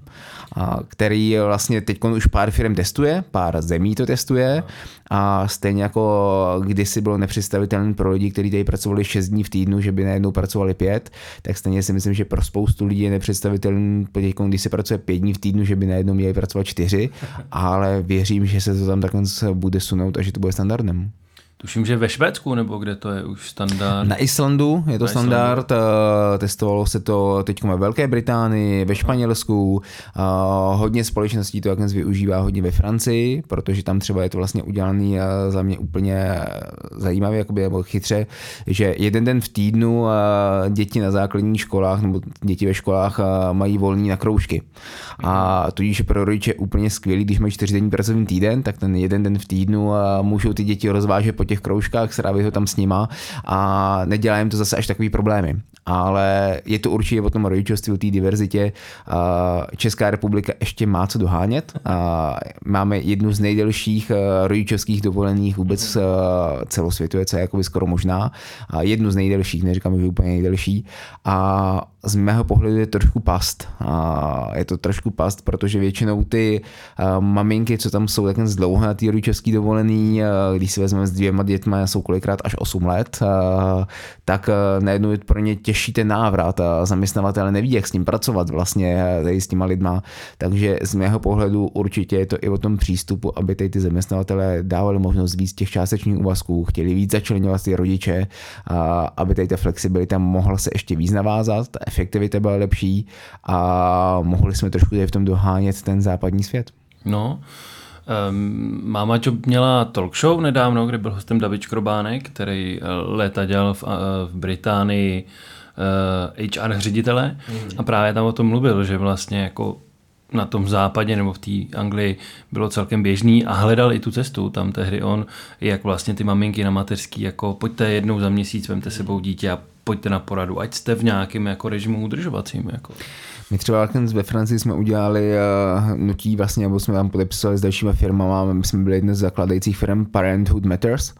který vlastně teď už pár firm testuje, pár zemí to testuje a stejně jako kdysi bylo nepředstavitelné pro lidi, kteří tady pracovali 6 dní v týdnu, že by najednou pracovali 5, tak stejně si myslím, že pro spoustu lidí je nepředstavitelné, když se pracuje 5 dní v týdnu, že by najednou měli pracovat 4, ale věřím, že se to tam takhle bude sunout a že to bude standardem. Tuším, že ve Švédsku, nebo kde to je už standard? Na Islandu je to Na standard, Islandu. Eh, testovalo se to teď ve Velké Británii, ve Španělsku, eh, hodně společností to dnes využívá hodně ve Francii, protože tam třeba je to vlastně udělané eh, za mě úplně zajímavě, jakoby, nebo chytře, že jeden den v týdnu děti na základních školách nebo děti ve školách mají volný na kroužky. A tudíž pro rodiče úplně skvělý, když mají čtyřdenní pracovní týden, tak ten jeden den v týdnu můžou ty děti rozvážet po těch kroužkách, strávit ho tam s nima a nedělá jim to zase až takový problémy. Ale je to určitě o tom rodičovství, o té diverzitě. Česká republika ještě má co dohánět. Máme jednu z nejdelších eh, rodičovských dovolených vůbec eh, celosvětuje, co je jakoby skoro možná. Jednu z nejdelších, neříkám, že úplně nejdelší. A z mého pohledu je to trošku past. Je to trošku past, protože většinou ty maminky, co tam jsou takhle dlouho na té rodičovský dovolený, když si vezmeme s dvěma dětmi, jsou kolikrát až 8 let, tak najednou je pro ně těžší ten návrat a zaměstnavatel neví, jak s ním pracovat vlastně tady s těma lidma. Takže z mého pohledu určitě je to i o tom přístupu, aby tady ty zaměstnavatele dávali možnost víc těch částečných úvazků, chtěli víc začlenovat ty rodiče, aby tady ta flexibilita mohla se ještě víc navázat, ta efektivita byla lepší a mohli jsme trošku v tom dohánět ten západní svět. No, Um, máma Job měla talk show nedávno, kde byl hostem David Škrobánek, který eh, léta dělal v, uh, v Británii HR ředitele mm. a právě tam o tom mluvil, že vlastně jako na tom západě nebo v té Anglii bylo celkem běžný a hledal i tu cestu tam tehdy on, jak vlastně ty maminky na mateřský, jako pojďte jednou za měsíc, vemte sebou dítě a pojďte na poradu, ať jste v nějakém jako režimu udržovacím. Jako. My třeba ve Francii jsme udělali uh, nutí vlastně, nebo jsme tam podepsali s dalšíma firmama, my jsme byli jedna z zakladajících firm Parenthood Matters.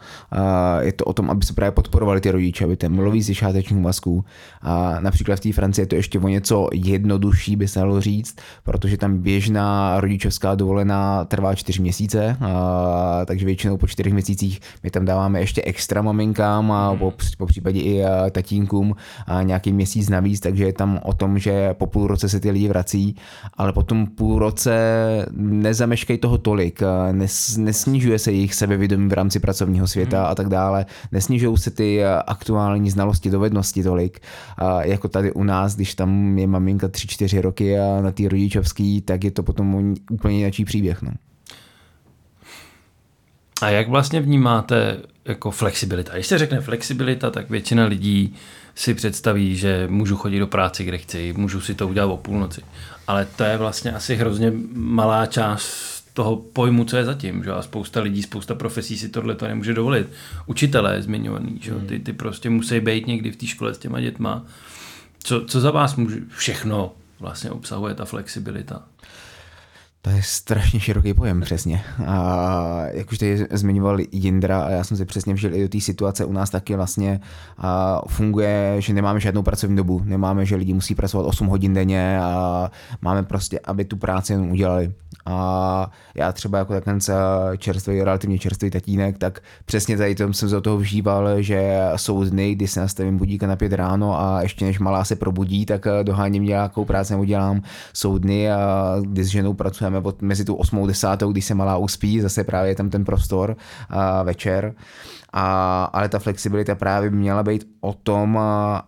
Je to o tom, aby se právě podporovali ty rodiče, aby ten mluví z šátečních masků. A například v té Francii je to ještě o něco jednodušší, by se dalo říct, protože tam běžná rodičovská dovolená trvá čtyři měsíce, uh, takže většinou po čtyřech měsících my tam dáváme ještě extra maminkám a po, po případě i uh, tatínkům uh, nějaký měsíc navíc, takže je tam o tom, že po půl roce se ty lidi vrací, ale potom půl roce nezameškají toho tolik, nes, nesnižuje se jejich sebevědomí v rámci pracovního světa hmm. a tak dále, nesnižují se ty aktuální znalosti, dovednosti tolik, jako tady u nás, když tam je maminka 3-4 roky a na té rodičovský, tak je to potom úplně jiný příběh. No. A jak vlastně vnímáte jako flexibilita? Když se řekne flexibilita, tak většina lidí si představí, že můžu chodit do práce, kde chci, můžu si to udělat o půlnoci. Ale to je vlastně asi hrozně malá část toho pojmu, co je zatím. Že? A spousta lidí, spousta profesí si tohle to nemůže dovolit. Učitelé zmiňovaný, že? Ty, ty prostě musí být někdy v té škole s těma dětma. Co, co za vás může, všechno vlastně obsahuje ta flexibilita? To je strašně široký pojem, přesně. A jak už tady zmiňoval Jindra, a já jsem si přesně vžil i do té situace, u nás taky vlastně a funguje, že nemáme žádnou pracovní dobu, nemáme, že lidi musí pracovat 8 hodin denně a máme prostě, aby tu práci jenom udělali. A já třeba jako takhle čerstvý, relativně čerstvý tatínek, tak přesně tady tom jsem za toho vžíval, že jsou dny, kdy se nastavím budíka na pět ráno a ještě než malá se probudí, tak doháním nějakou práci nebo dělám. Jsou dny, kdy s ženou pracujeme od mezi tu 8 desátou, když se malá uspí, zase právě je tam ten prostor večer. A, ale ta flexibilita právě by měla být o tom,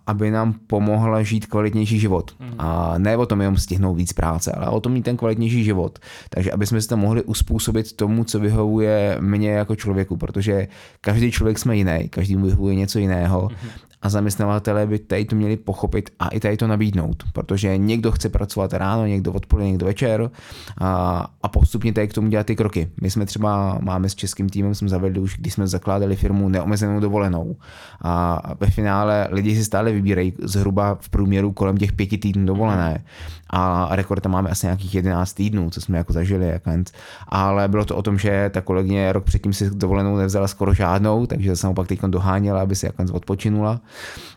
aby nám pomohla žít kvalitnější život. Mm. A ne o tom jenom stihnout víc práce, ale o tom mít ten kvalitnější život. Takže aby jsme se to mohli uspůsobit tomu, co vyhovuje mně jako člověku, protože každý člověk jsme jiný, každý mu vyhovuje něco jiného. Mm a zaměstnavatelé by tady to měli pochopit a i tady to nabídnout, protože někdo chce pracovat ráno, někdo odpoledne, někdo večer a, a postupně tady k tomu dělat ty kroky. My jsme třeba, máme s českým týmem, jsme zavedli už, když jsme zakládali firmu neomezenou dovolenou. A ve finále lidi si stále vybírají zhruba v průměru kolem těch pěti týdnů dovolené. A rekord tam máme asi nějakých 11 týdnů, co jsme jako zažili, ale bylo to o tom, že ta kolegyně rok předtím si dovolenou nevzala skoro žádnou, takže se naopak teď doháněla, aby si jako odpočinula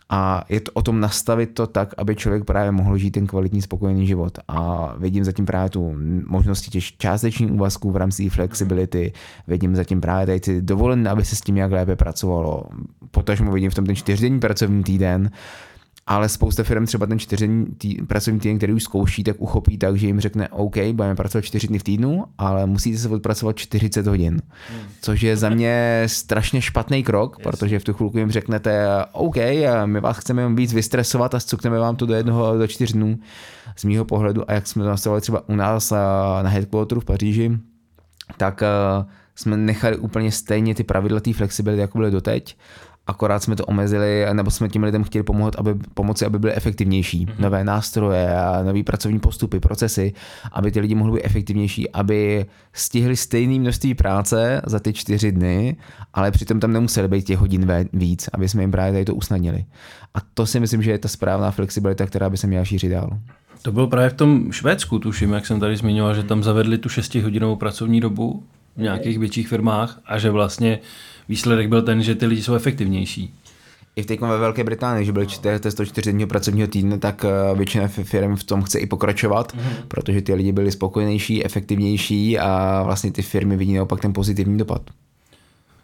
a je to o tom nastavit to tak, aby člověk právě mohl žít ten kvalitní, spokojený život. A vidím zatím právě tu možnosti těch částečných úvazků v rámci flexibility, vidím zatím právě tady ty dovolené, aby se s tím jak lépe pracovalo. Potažmo vidím v tom ten čtyřdenní pracovní týden, ale spousta firm třeba ten čtyřdenní tý, pracovní týden, který už zkouší, tak uchopí tak, že jim řekne OK, budeme pracovat čtyři dny v týdnu, ale musíte se odpracovat 40 hodin. Hmm. Což je za mě strašně špatný krok, yes. protože v tu chvilku jim řeknete OK, my vás chceme víc vystresovat a zcukneme vám to do jednoho, do čtyř dnů z mýho pohledu a jak jsme to nastavili třeba u nás na headquarteru v Paříži, tak jsme nechali úplně stejně ty pravidla té flexibility, jako byly doteď akorát jsme to omezili, nebo jsme těm lidem chtěli pomoct, aby, pomoci, aby byly efektivnější. Mm-hmm. Nové nástroje, nové pracovní postupy, procesy, aby ty lidi mohli být efektivnější, aby stihli stejné množství práce za ty čtyři dny, ale přitom tam nemuseli být těch hodin víc, aby jsme jim právě tady to usnadnili. A to si myslím, že je ta správná flexibilita, která by se měla šířit dál. To bylo právě v tom Švédsku, tuším, jak jsem tady zmiňoval, že tam zavedli tu 6-hodinovou pracovní dobu v nějakých větších firmách a že vlastně výsledek byl ten, že ty lidi jsou efektivnější. I v teď ve Velké Británii, že byl 104 dní pracovního týdne, tak eh, většina firm v tom chce i pokračovat, mm-hmm. protože ty lidi byli spokojenější, efektivnější a vlastně ty firmy vidí naopak ten pozitivní dopad.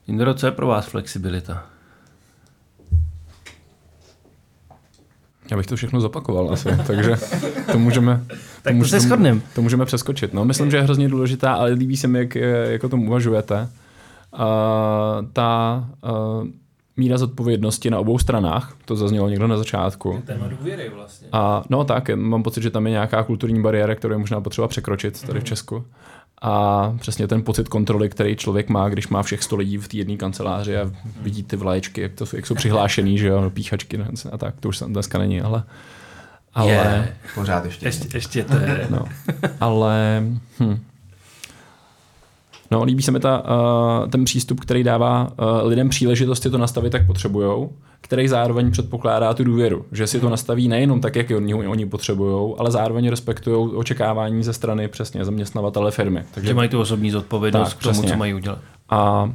Indro, co je pro vás flexibilita? Já bych to všechno zopakoval asi, takže to můžeme, tak to, může, to, to, to můžeme přeskočit. No, myslím, že je hrozně důležitá, ale líbí se mi, jak, jak o tom uvažujete ta uh, míra zodpovědnosti na obou stranách, to zaznělo někdo na začátku. Téma důvěry vlastně. A no tak, mám pocit, že tam je nějaká kulturní bariéra, kterou je možná potřeba překročit tady v mhm. Česku. A přesně ten pocit kontroly, který člověk má, když má všech sto lidí v té jedné kanceláři a vidí ty vlaječky, jak, to, jak jsou přihlášený, že jo, píchačky a tak, to už dneska není, ale... Ale... Je, pořád ještě. Ještě, ještě to je. No, ale... Hm, No, líbí se mi ta, uh, ten přístup, který dává uh, lidem příležitost si to nastavit, tak potřebujou, který zároveň předpokládá tu důvěru, že si to nastaví nejenom tak, jak oni, oni potřebují, ale zároveň respektují očekávání ze strany přesně zaměstnavatele firmy. Takže mají tu osobní zodpovědnost tak, k tomu, přesně. co mají udělat. A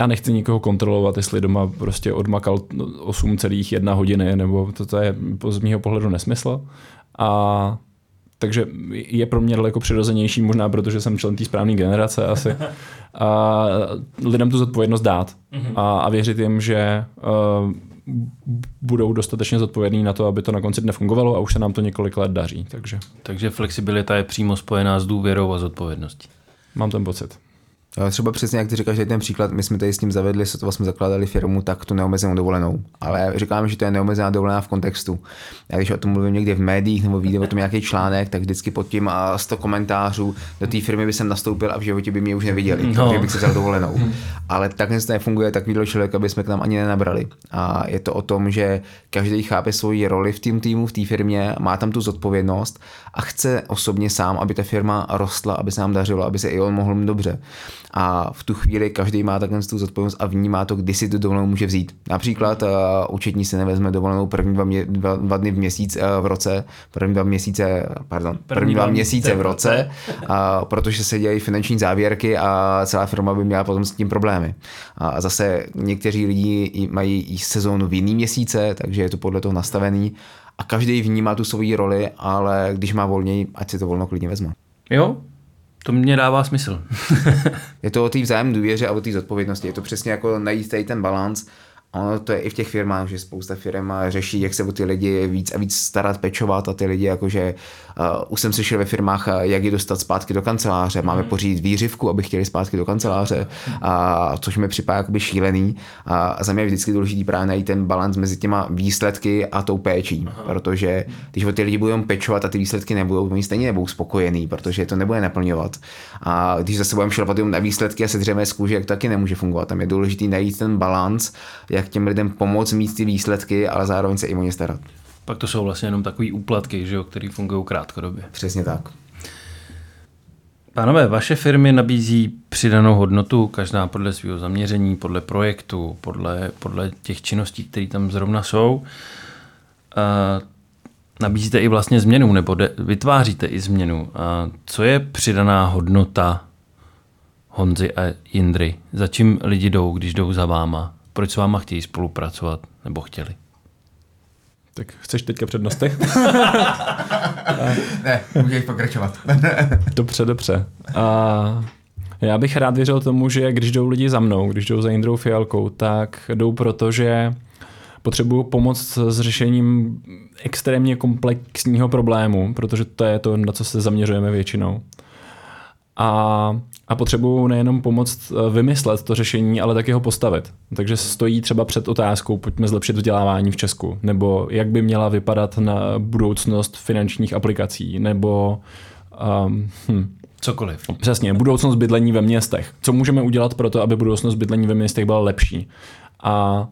já nechci nikoho kontrolovat, jestli doma prostě odmakal 8,1 hodiny, nebo to, to je z mého pohledu nesmysl. A takže je pro mě daleko přirozenější, možná protože jsem člen té správné generace asi, a lidem tu zodpovědnost dát mm-hmm. a, a věřit jim, že uh, budou dostatečně zodpovědní na to, aby to na konci dne fungovalo a už se nám to několik let daří. Takže, takže flexibilita je přímo spojená s důvěrou a zodpovědností. Mám ten pocit. Třeba přesně jak ty říkáš, že ten příklad, my jsme tady s tím zavedli, to jsme zakládali firmu, tak tu neomezenou dovolenou. Ale říkám, že to je neomezená dovolená v kontextu. Já když o tom mluvím někde v médiích nebo vyjde o tom nějaký článek, tak vždycky pod tím a 100 komentářů do té firmy by jsem nastoupil a v životě by mě už neviděli, no. protože bych se vzal dovolenou. Hmm. Ale takhle to nefunguje takovýhle člověk, aby jsme k nám ani nenabrali. A je to o tom, že každý chápe svoji roli v tým týmu, v té firmě, má tam tu zodpovědnost a chce osobně sám, aby ta firma rostla, aby se nám dařilo, aby se i on mohl mít dobře a v tu chvíli každý má takhle tu zodpovědnost a vnímá to, kdy si tu dovolenou může vzít. Například uh, účetní se nevezme dovolenou první dva, mě, dva, dva dny v měsíc uh, v roce, první dva měsíce, pardon, první, první dva měsíce v roce, uh, protože se dělají finanční závěrky a celá firma by měla potom s tím problémy. A zase někteří lidi mají i sezónu v jiný měsíce, takže je to podle toho nastavený a každý vnímá tu svoji roli, ale když má volněji, ať si to volno klidně vezme. Jo, To mě dává smysl. je to o té vzájemné důvěře a o té zodpovědnosti. Je to přesně jako najít tady ten balans Ono to je i v těch firmách, že spousta firm řeší, jak se o ty lidi víc a víc starat, pečovat a ty lidi, jakože uh, už jsem slyšel ve firmách, jak je dostat zpátky do kanceláře, máme hmm. pořídit výřivku, aby chtěli zpátky do kanceláře, a, což mi připadá jakoby šílený. A za mě je vždycky důležitý právě najít ten balans mezi těma výsledky a tou péčí, Aha. protože když o ty lidi budou pečovat a ty výsledky nebudou, oni stejně nebudou spokojení, protože to nebude naplňovat. A když zase budeme šlapat na výsledky a se dřeme z kůže, tak to taky nemůže fungovat. Tam je důležitý najít ten balans, jak těm lidem pomoct mít ty výsledky, ale zároveň se i o ně starat. Pak to jsou vlastně jenom takové úplatky, že jo, které fungují krátkodobě. Přesně tak. Pánové, vaše firmy nabízí přidanou hodnotu, každá podle svého zaměření, podle projektu, podle, podle těch činností, které tam zrovna jsou. A nabízíte i vlastně změnu, nebo de, vytváříte i změnu. A co je přidaná hodnota Honzy a Jindry? Za čím lidi jdou, když jdou za váma? Proč s váma chtějí spolupracovat, nebo chtěli? Tak chceš teďka přednosti? ne, můžeš pokračovat. dobře, dobře. A já bych rád věřil tomu, že když jdou lidi za mnou, když jdou za Jindrou Fialkou, tak jdou proto, že potřebuju pomoct s řešením extrémně komplexního problému, protože to je to, na co se zaměřujeme většinou. A a potřebují nejenom pomoct eh, vymyslet to řešení, ale taky ho postavit. Takže stojí třeba před otázkou, pojďme zlepšit vzdělávání v Česku, nebo jak by měla vypadat na budoucnost finančních aplikací, nebo um, hm, Cokoliv. Přesně, budoucnost bydlení ve městech. Co můžeme udělat pro to, aby budoucnost bydlení ve městech byla lepší? A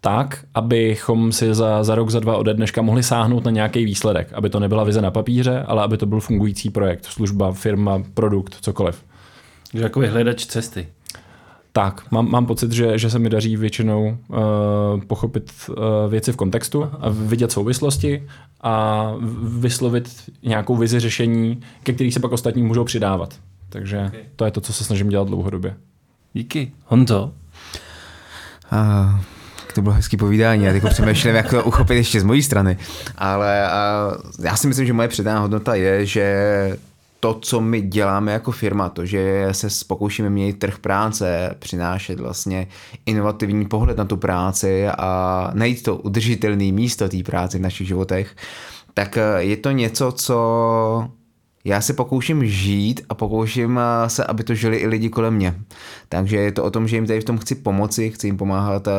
tak, abychom si za, za rok, za dva ode dneška mohli sáhnout na nějaký výsledek. Aby to nebyla vize na papíře, ale aby to byl fungující projekt, služba, firma, produkt, cokoliv. Takže jako vyhledač cesty. Tak, mám, mám pocit, že, že se mi daří většinou uh, pochopit uh, věci v kontextu a vidět souvislosti a vyslovit nějakou vizi řešení, ke který se pak ostatní můžou přidávat. Takže okay. to je to, co se snažím dělat dlouhodobě. Díky. Honzo? Uh, to bylo hezký povídání, já jako přemýšlím, jak to uchopit ještě z mojí strany. Ale já si myslím, že moje předána hodnota je, že to, co my děláme jako firma, to, že se pokoušíme měnit trh práce, přinášet vlastně inovativní pohled na tu práci a najít to udržitelné místo té práce v našich životech, tak je to něco, co já se pokouším žít a pokouším eh, se, aby to žili i lidi kolem mě. Takže je to o tom, že jim tady v tom chci pomoci, chci jim pomáhat uh,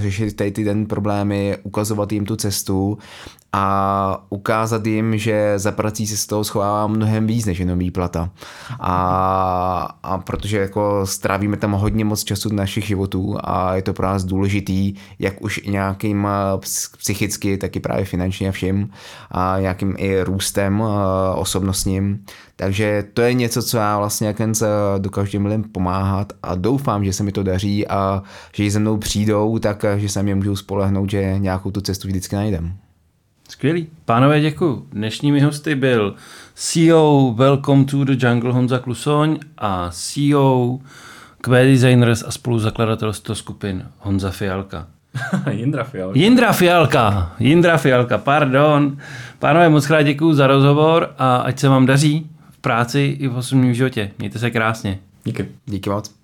řešit tady ty den problémy, ukazovat jim tu cestu a ukázat jim, že za prací se z toho schovává mnohem víc než jenom výplata. A, a protože jako strávíme tam hodně moc času našich životů a je to pro nás důležitý, jak už nějakým eh, psychicky, tak i právě finančně a všem a nějakým i růstem eh, osobnostním. Takže to je něco, co já vlastně jak dokážu těm lidem pomáhat a doufám, že se mi to daří a že ze mnou přijdou, tak že se mě můžou spolehnout, že nějakou tu cestu vždycky najdem. Skvělý. Pánové, děkuji. Dnešními hosty byl CEO Welcome to the Jungle Honza Klusoň a CEO Q Designers a spoluzakladatel skupin Honza Fialka. Jindra Fialka. Jindra Fialka. Jindra Fialka, pardon. Pánové, moc krát děkuji za rozhovor a ať se vám daří v práci i v osobním životě. Mějte se krásně. Díky. Díky moc.